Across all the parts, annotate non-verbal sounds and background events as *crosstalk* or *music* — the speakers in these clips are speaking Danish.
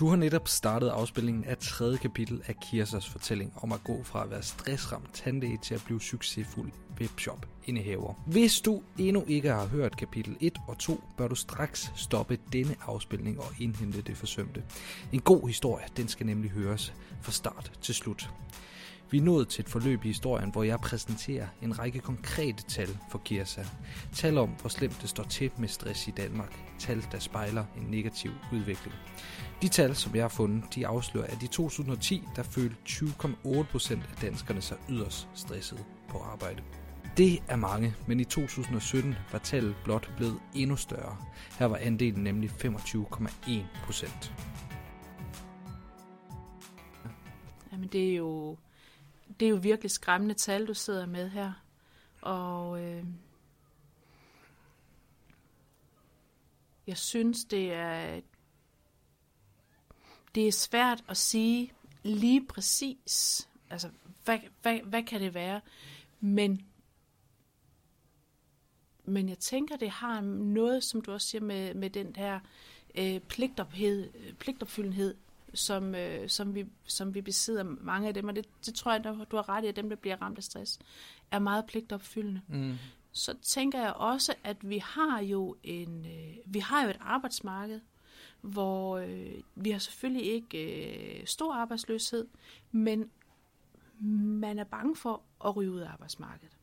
Du har netop startet afspillingen af tredje kapitel af Kirsas fortælling om at gå fra at være stressramt tandlæge til at blive succesfuld webshop indehaver. Hvis du endnu ikke har hørt kapitel 1 og 2, bør du straks stoppe denne afspilning og indhente det forsømte. En god historie, den skal nemlig høres fra start til slut. Vi er nået til et forløb i historien, hvor jeg præsenterer en række konkrete tal for Kirsa. Tal om, hvor slemt det står til med stress i Danmark. Tal, der spejler en negativ udvikling. De tal, som jeg har fundet, de afslører, at i 2010, der følte 20,8% af danskerne sig yderst stresset på arbejde. Det er mange, men i 2017 var tallet blot blevet endnu større. Her var andelen nemlig 25,1%. Jamen det er jo det er jo virkelig skræmmende tal, du sidder med her. Og øh, jeg synes, det er, det er svært at sige lige præcis, altså hvad, hvad, hvad kan det være? Men, men jeg tænker, det har noget, som du også siger, med, med den her øh, øh pligtopfyldenhed, som, øh, som, vi, som vi besidder mange af dem, og det, det tror jeg, du har ret i, at dem, der bliver ramt af stress, er meget pligtopfyldende. Mm. Så tænker jeg også, at vi har jo en, øh, vi har jo et arbejdsmarked, hvor øh, vi har selvfølgelig ikke øh, stor arbejdsløshed, men man er bange for at ryge ud af arbejdsmarkedet.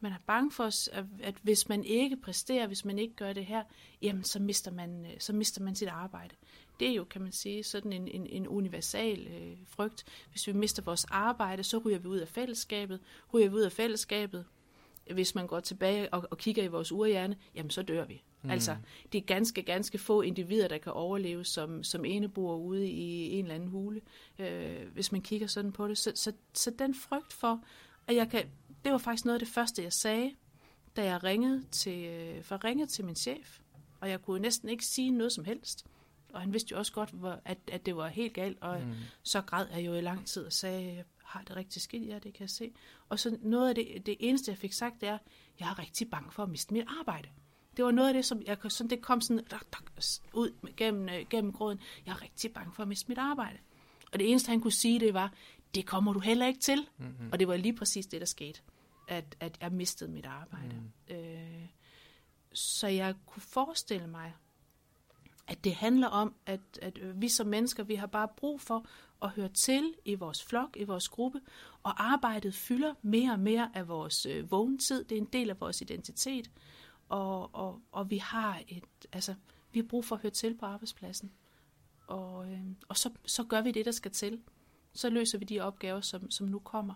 Man er bange for, at, at hvis man ikke præsterer, hvis man ikke gør det her, jamen så mister man, øh, så mister man sit arbejde. Det er jo, kan man sige, sådan en, en, en universal øh, frygt. Hvis vi mister vores arbejde, så ryger vi ud af fællesskabet. Ryger vi ud af fællesskabet, hvis man går tilbage og, og kigger i vores urhjerne, jamen så dør vi. Mm. Altså, det er ganske, ganske få individer, der kan overleve som, som eneboer ude i en eller anden hule, øh, hvis man kigger sådan på det. Så, så, så den frygt for, at jeg kan, det var faktisk noget af det første, jeg sagde, da jeg ringede til, øh, for ringede til min chef, og jeg kunne næsten ikke sige noget som helst og han vidste jo også godt, hvor, at, at det var helt galt, og mm. så græd jeg jo i lang tid og sagde, har det rigtig skidt? Ja, det kan jeg se. Og så noget af det, det eneste, jeg fik sagt, det er, jeg er rigtig bange for at miste mit arbejde. Det var noget af det, som jeg, sådan, det kom sådan dak, dak, ud gennem, øh, gennem gråden. Jeg er rigtig bange for at miste mit arbejde. Og det eneste, han kunne sige, det var, det kommer du heller ikke til. Mm-hmm. Og det var lige præcis det, der skete, at, at jeg mistede mit arbejde. Mm. Øh, så jeg kunne forestille mig, at det handler om, at, at vi som mennesker, vi har bare brug for at høre til i vores flok, i vores gruppe, og arbejdet fylder mere og mere af vores øh, vågentid. Det er en del af vores identitet, og, og, og vi har et, altså, vi har brug for at høre til på arbejdspladsen. Og, øh, og så, så gør vi det, der skal til. Så løser vi de opgaver, som, som nu kommer.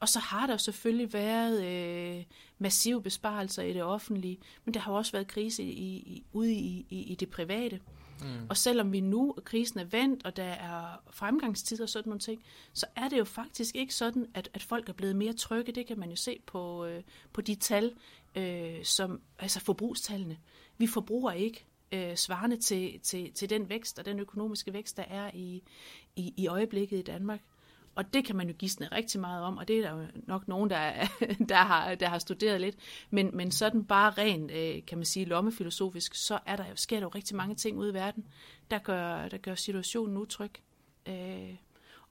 Og så har der selvfølgelig været øh, massive besparelser i det offentlige, men der har også været krise i, i, ude i, i, i det private. Mm. Og selvom vi nu, krisen er vendt, og der er fremgangstid og sådan nogle ting, så er det jo faktisk ikke sådan, at, at folk er blevet mere trygge. Det kan man jo se på, øh, på de tal, øh, som, altså forbrugstallene. Vi forbruger ikke øh, svarende til, til, til den vækst og den økonomiske vækst, der er i, i, i øjeblikket i Danmark. Og det kan man jo gisne rigtig meget om, og det er der jo nok nogen, der, *laughs* der, har, der har studeret lidt. Men, men sådan bare rent, øh, kan man sige, lommefilosofisk, så er der, sker der jo rigtig mange ting ude i verden, der gør, der gør situationen utryg. Øh,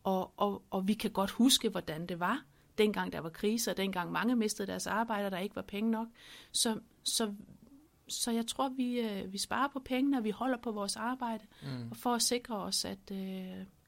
og, og, og vi kan godt huske, hvordan det var, dengang der var krise, og dengang mange mistede deres arbejde, og der ikke var penge nok. Så, så, så jeg tror, vi, øh, vi sparer på pengene, og vi holder på vores arbejde, mm. for at sikre os, at,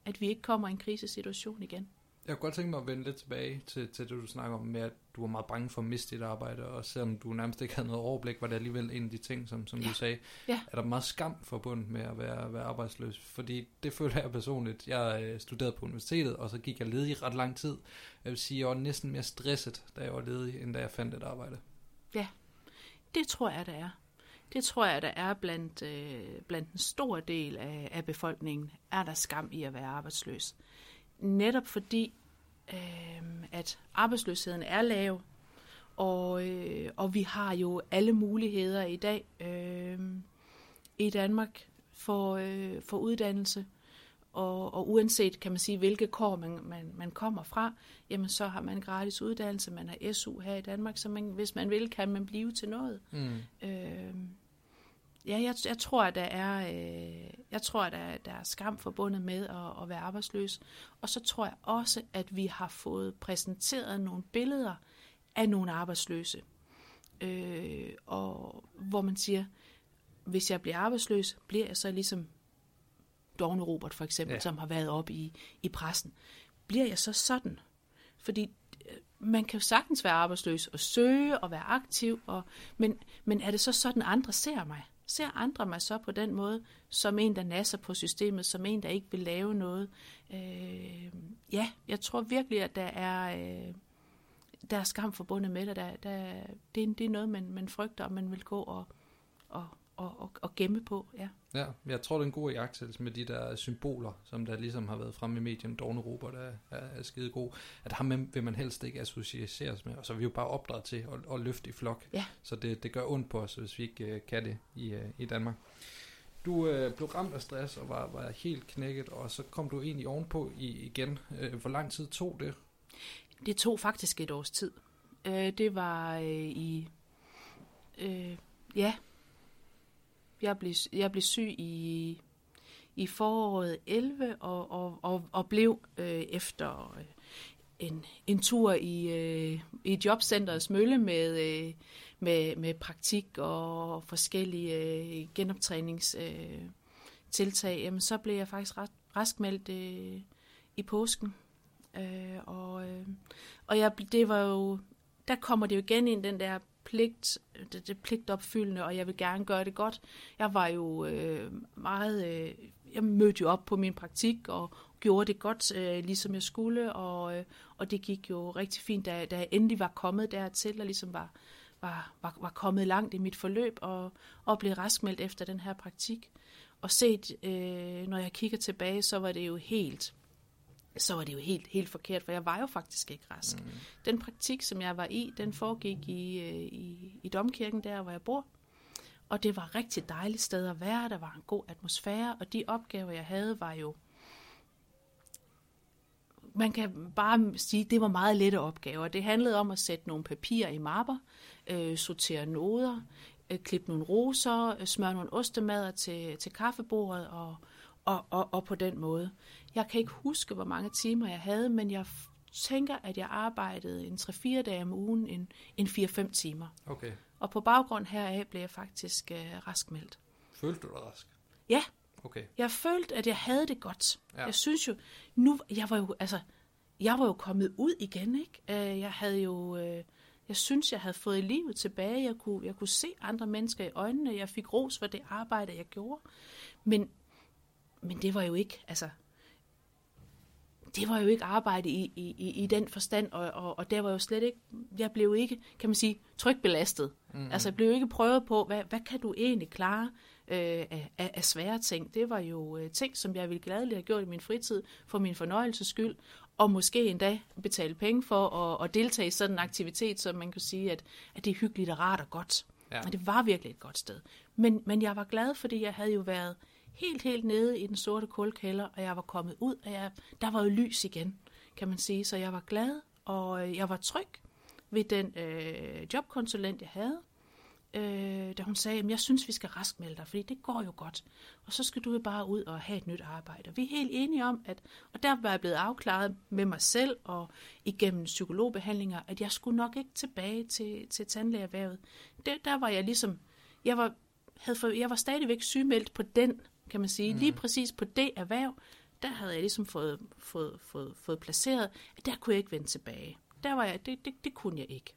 at vi ikke kommer i en krisesituation igen. Jeg kunne godt tænke mig at vende lidt tilbage til, til det, du snakker om med, at du var meget bange for at miste dit arbejde, og selvom du nærmest ikke havde noget overblik, var det alligevel en af de ting, som, som ja. du sagde. Ja. Er der meget skam forbundet med at være, være arbejdsløs? Fordi det føler jeg personligt. Jeg øh, studerede på universitetet, og så gik jeg ledig ret lang tid. Jeg vil sige, jeg var næsten mere stresset, da jeg var ledig, end da jeg fandt et arbejde. Ja, det tror jeg, det er. Det tror jeg, der er blandt, øh, blandt en stor del af, af befolkningen, er der skam i at være arbejdsløs. Netop fordi, øh, at arbejdsløsheden er lav, og, øh, og vi har jo alle muligheder i dag øh, i Danmark for, øh, for uddannelse. Og, og uanset, kan man sige, hvilke kår man, man, man kommer fra, jamen så har man gratis uddannelse, man har SU her i Danmark, så man, hvis man vil, kan man blive til noget. Mm. Øh, ja, jeg, jeg tror, at der er, øh, Jeg tror, at der, der er skam forbundet med at, at være arbejdsløs. Og så tror jeg også, at vi har fået præsenteret nogle billeder af nogle arbejdsløse. Øh, og hvor man siger, hvis jeg bliver arbejdsløs, bliver jeg så ligesom Dorne Robert for eksempel, ja. som har været op i, i pressen. Bliver jeg så sådan? Fordi øh, man kan jo sagtens være arbejdsløs og søge og være aktiv, og, men, men er det så sådan, andre ser mig? Ser andre mig så på den måde, som en, der nasser på systemet, som en, der ikke vil lave noget? Øh, ja, jeg tror virkelig, at der er, øh, der er skam forbundet med det. Der, der, det, det er noget, man, man frygter, og man vil gå og, og, og, og, og gemme på. Ja. ja, jeg tror, det er en god jagtsættelse med de der symboler, som der ligesom har været fremme i medierne. Dorne Robert er, er, er skide god. At ham vil man helst ikke associeres med, og så er vi jo bare opdraget til at, at løfte i flok. Ja. Så det, det gør ondt på os, hvis vi ikke uh, kan det i, uh, i Danmark. Du uh, blev ramt af stress og var, var helt knækket, og så kom du egentlig ovenpå i, igen. Uh, hvor lang tid tog det? Det tog faktisk et års tid. Uh, det var uh, i... Uh, ja, jeg blev, jeg blev syg i, i foråret 11 og, og, og, og blev øh, efter øh, en, en tur i, øh, i jobcenterets mølle med, øh, med, med praktik og forskellige øh, genoptræningstiltag, øh, jamen så blev jeg faktisk ret, raskmeldt øh, i påsken. Øh, og, øh, og jeg, det var jo, der kommer det jo igen ind, den der pligt, det, det pligtopfyldende, og jeg vil gerne gøre det godt. Jeg var jo øh, meget, øh, jeg mødte jo op på min praktik og gjorde det godt, øh, ligesom jeg skulle, og, øh, og det gik jo rigtig fint, da, da jeg endelig var kommet dertil, og ligesom var, var, var, var kommet langt i mit forløb, og, og blev raskmeldt efter den her praktik. Og set, øh, når jeg kigger tilbage, så var det jo helt så var det jo helt, helt forkert, for jeg var jo faktisk ikke rask. Mm. Den praktik, som jeg var i, den foregik i, øh, i, i domkirken der, hvor jeg bor. Og det var et rigtig dejligt sted at være, der var en god atmosfære, og de opgaver, jeg havde, var jo... Man kan bare sige, at det var meget lette opgaver. Det handlede om at sætte nogle papirer i mapper, øh, sortere noder, øh, klippe nogle roser, øh, smøre nogle ostemader til, til kaffebordet og, og, og, og på den måde. Jeg kan ikke huske, hvor mange timer jeg havde, men jeg tænker, at jeg arbejdede en 3-4 dage om ugen, en, en 4-5 timer. Okay. Og på baggrund heraf blev jeg faktisk uh, raskmeldt. Følte du dig rask? Ja. Okay. Jeg følte, at jeg havde det godt. Ja. Jeg synes jo, nu, jeg var jo, altså, jeg var jo kommet ud igen, ikke? Uh, jeg havde jo, uh, jeg synes, jeg havde fået livet tilbage. Jeg kunne, jeg kunne se andre mennesker i øjnene. Jeg fik ros for det arbejde, jeg gjorde. Men, men det var jo ikke, altså, det var jo ikke arbejde i, i, i den forstand, og, og, og der var jo slet ikke, jeg blev ikke, kan man sige, trykbelastet. Mm-hmm. Altså jeg blev ikke prøvet på, hvad, hvad kan du egentlig klare øh, af, af, svære ting. Det var jo øh, ting, som jeg ville glædeligt have gjort i min fritid, for min fornøjelses skyld, og måske endda betale penge for at, at deltage i sådan en aktivitet, som man kan sige, at, at det er hyggeligt og rart og godt. Ja. Og det var virkelig et godt sted. Men, men jeg var glad, fordi jeg havde jo været helt, helt nede i den sorte kulkælder, og jeg var kommet ud, og jeg, der var jo lys igen, kan man sige. Så jeg var glad, og øh, jeg var tryg ved den øh, jobkonsulent, jeg havde, øh, da hun sagde, at jeg synes, vi skal raskmelde dig, fordi det går jo godt. Og så skal du jo bare ud og have et nyt arbejde. Og vi er helt enige om, at, og der var jeg blevet afklaret med mig selv og igennem psykologbehandlinger, at jeg skulle nok ikke tilbage til, til tandlægeerhvervet. Det, der var jeg ligesom, jeg var, havde for, jeg var stadigvæk sygemeldt på den kan man sige. Mm. Lige præcis på det erhverv, der havde jeg ligesom fået, fået, fået, fået placeret, at der kunne jeg ikke vende tilbage. Der var jeg, det, det, det kunne jeg ikke.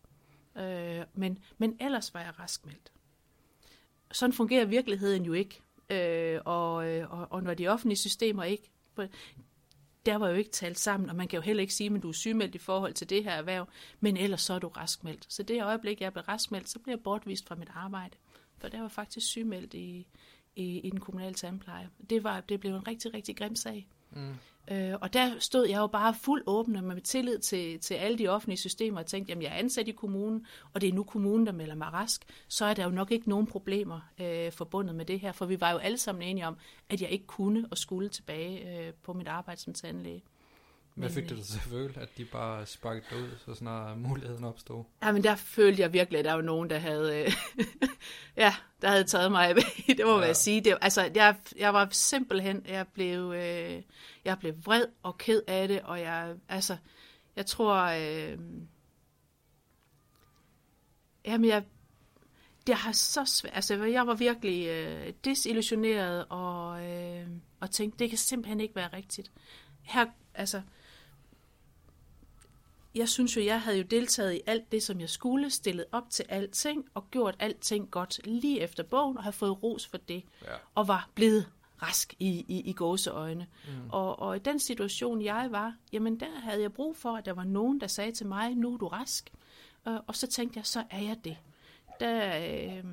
Øh, men, men ellers var jeg raskmeldt. Sådan fungerer virkeligheden jo ikke. Øh, og, øh, og, og når de offentlige systemer ikke... Der var jo ikke talt sammen, og man kan jo heller ikke sige, at du er sygemeldt i forhold til det her erhverv, men ellers så er du raskmeldt. Så det øjeblik, jeg blev raskmeldt, så blev jeg bortvist fra mit arbejde. For der var faktisk sygemeldt i, i, i den kommunale tandpleje. Det, var, det blev en rigtig, rigtig grim sag. Mm. Øh, og der stod jeg jo bare fuld åben med tillid til, til alle de offentlige systemer og tænkte, jamen jeg er ansat i kommunen, og det er nu kommunen, der melder mig rask, så er der jo nok ikke nogen problemer øh, forbundet med det her, for vi var jo alle sammen enige om, at jeg ikke kunne og skulle tilbage øh, på mit arbejde som tandlæge. Hvad fik det øh, dig til at føle, at de bare sparkede dig ud, så snart muligheden opstod? Ja, men der følte jeg virkelig, at der var nogen, der havde, øh, *laughs* ja, der havde taget mig væk. *laughs* Det må Ja. jeg sige. Det, altså, jeg, jeg var simpelthen, jeg blev, øh, jeg blev vred og ked af det, og jeg, altså, jeg tror, øh, jamen jeg, det har så svært, altså jeg var virkelig øh, desillusioneret og, øh, og tænkte, det kan simpelthen ikke være rigtigt. Her, altså, jeg synes jo, jeg havde jo deltaget i alt det, som jeg skulle, stillet op til alting og gjort alting godt lige efter bogen og have fået ros for det Ja. og var blevet rask i, i, i gåseøjne. Mm. Og, og i den situation, jeg var, jamen der havde jeg brug for, at der var nogen, der sagde til mig, nu er du rask. Og, og så tænkte jeg, så er jeg det. Der, øh,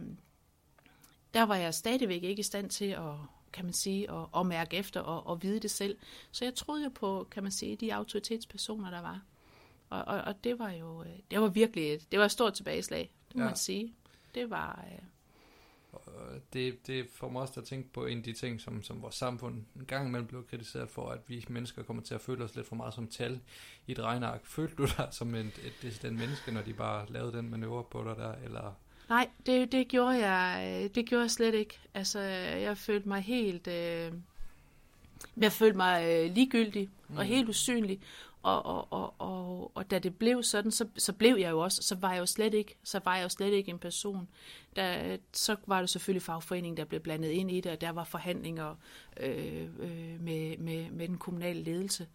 der var jeg stadigvæk ikke i stand til at kan man sige, at, at mærke efter og, og vide det selv. Så jeg troede jo på, kan man sige, de autoritetspersoner, der var. Og, og, og det var jo, øh, det var virkelig, et- det var et stort tilbageslag, det må Ja. man sige. Det var, øh, det, det får mig også til at tænke på en af de ting, som, som vores samfund en gang imellem blev kritiseret for, at vi mennesker kommer til at føle os lidt for meget som tal i et regneark. Følte du dig som et, et decident menneske, når de bare lavede den manøvre på dig der, eller... Nej, det, det gjorde jeg, øh, det gjorde jeg slet ikke. Altså, jeg følte mig helt, øh, jeg følte mig øh, ligegyldig mm. og helt usynlig. Og, og, og, og, og da det blev sådan, så, så blev jeg jo også, så var jeg jo slet ikke, så var jeg jo slet ikke en person. Da, så var det selvfølgelig fagforeningen, der blev blandet ind i det, og der var forhandlinger øh, øh, med, med, med den kommunale ledelse.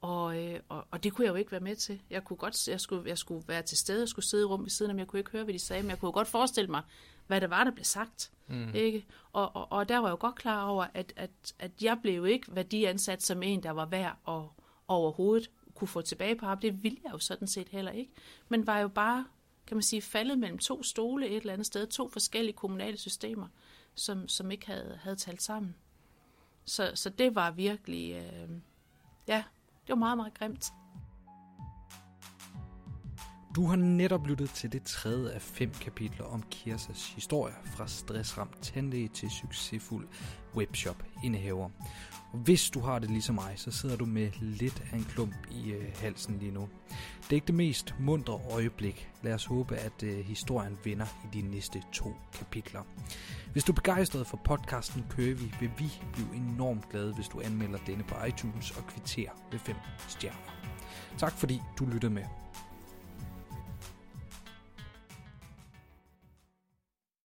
Og, øh, og, og det kunne jeg jo ikke være med til. Jeg kunne godt, jeg skulle, jeg skulle være til stede, jeg skulle sidde i rum ved siden men jeg kunne ikke høre, hvad de sagde, men jeg kunne jo godt forestille mig, hvad det var, der blev sagt. Mm. Ikke? Og, og, og der var jeg jo godt klar over, at, at, at jeg blev jo ikke værdiansat som en, der var værd at overhovedet kunne få tilbage på arbejde. Det ville jeg jo sådan set heller ikke. Men var jo bare, kan man sige, faldet mellem to stole et eller andet sted, to forskellige kommunale systemer, som, som ikke havde, havde talt sammen. Så, så det var virkelig, øh, ja, det var meget, meget grimt. Du har netop lyttet til det tredje af fem kapitler om Kirsas historie fra stressramt tandlæge til succesfuld webshop indehaver. Og hvis du har det ligesom mig, så sidder du med lidt af en klump i øh, halsen lige nu. Det er ikke det mest mundre øjeblik. Lad os håbe, at øh, historien vinder i de næste to kapitler. Hvis du er begejstret for podcasten Køvi, vi, vil vi blive enormt glade, hvis du anmelder denne på iTunes og kvitterer med 5 stjerner. Tak fordi du lyttede med.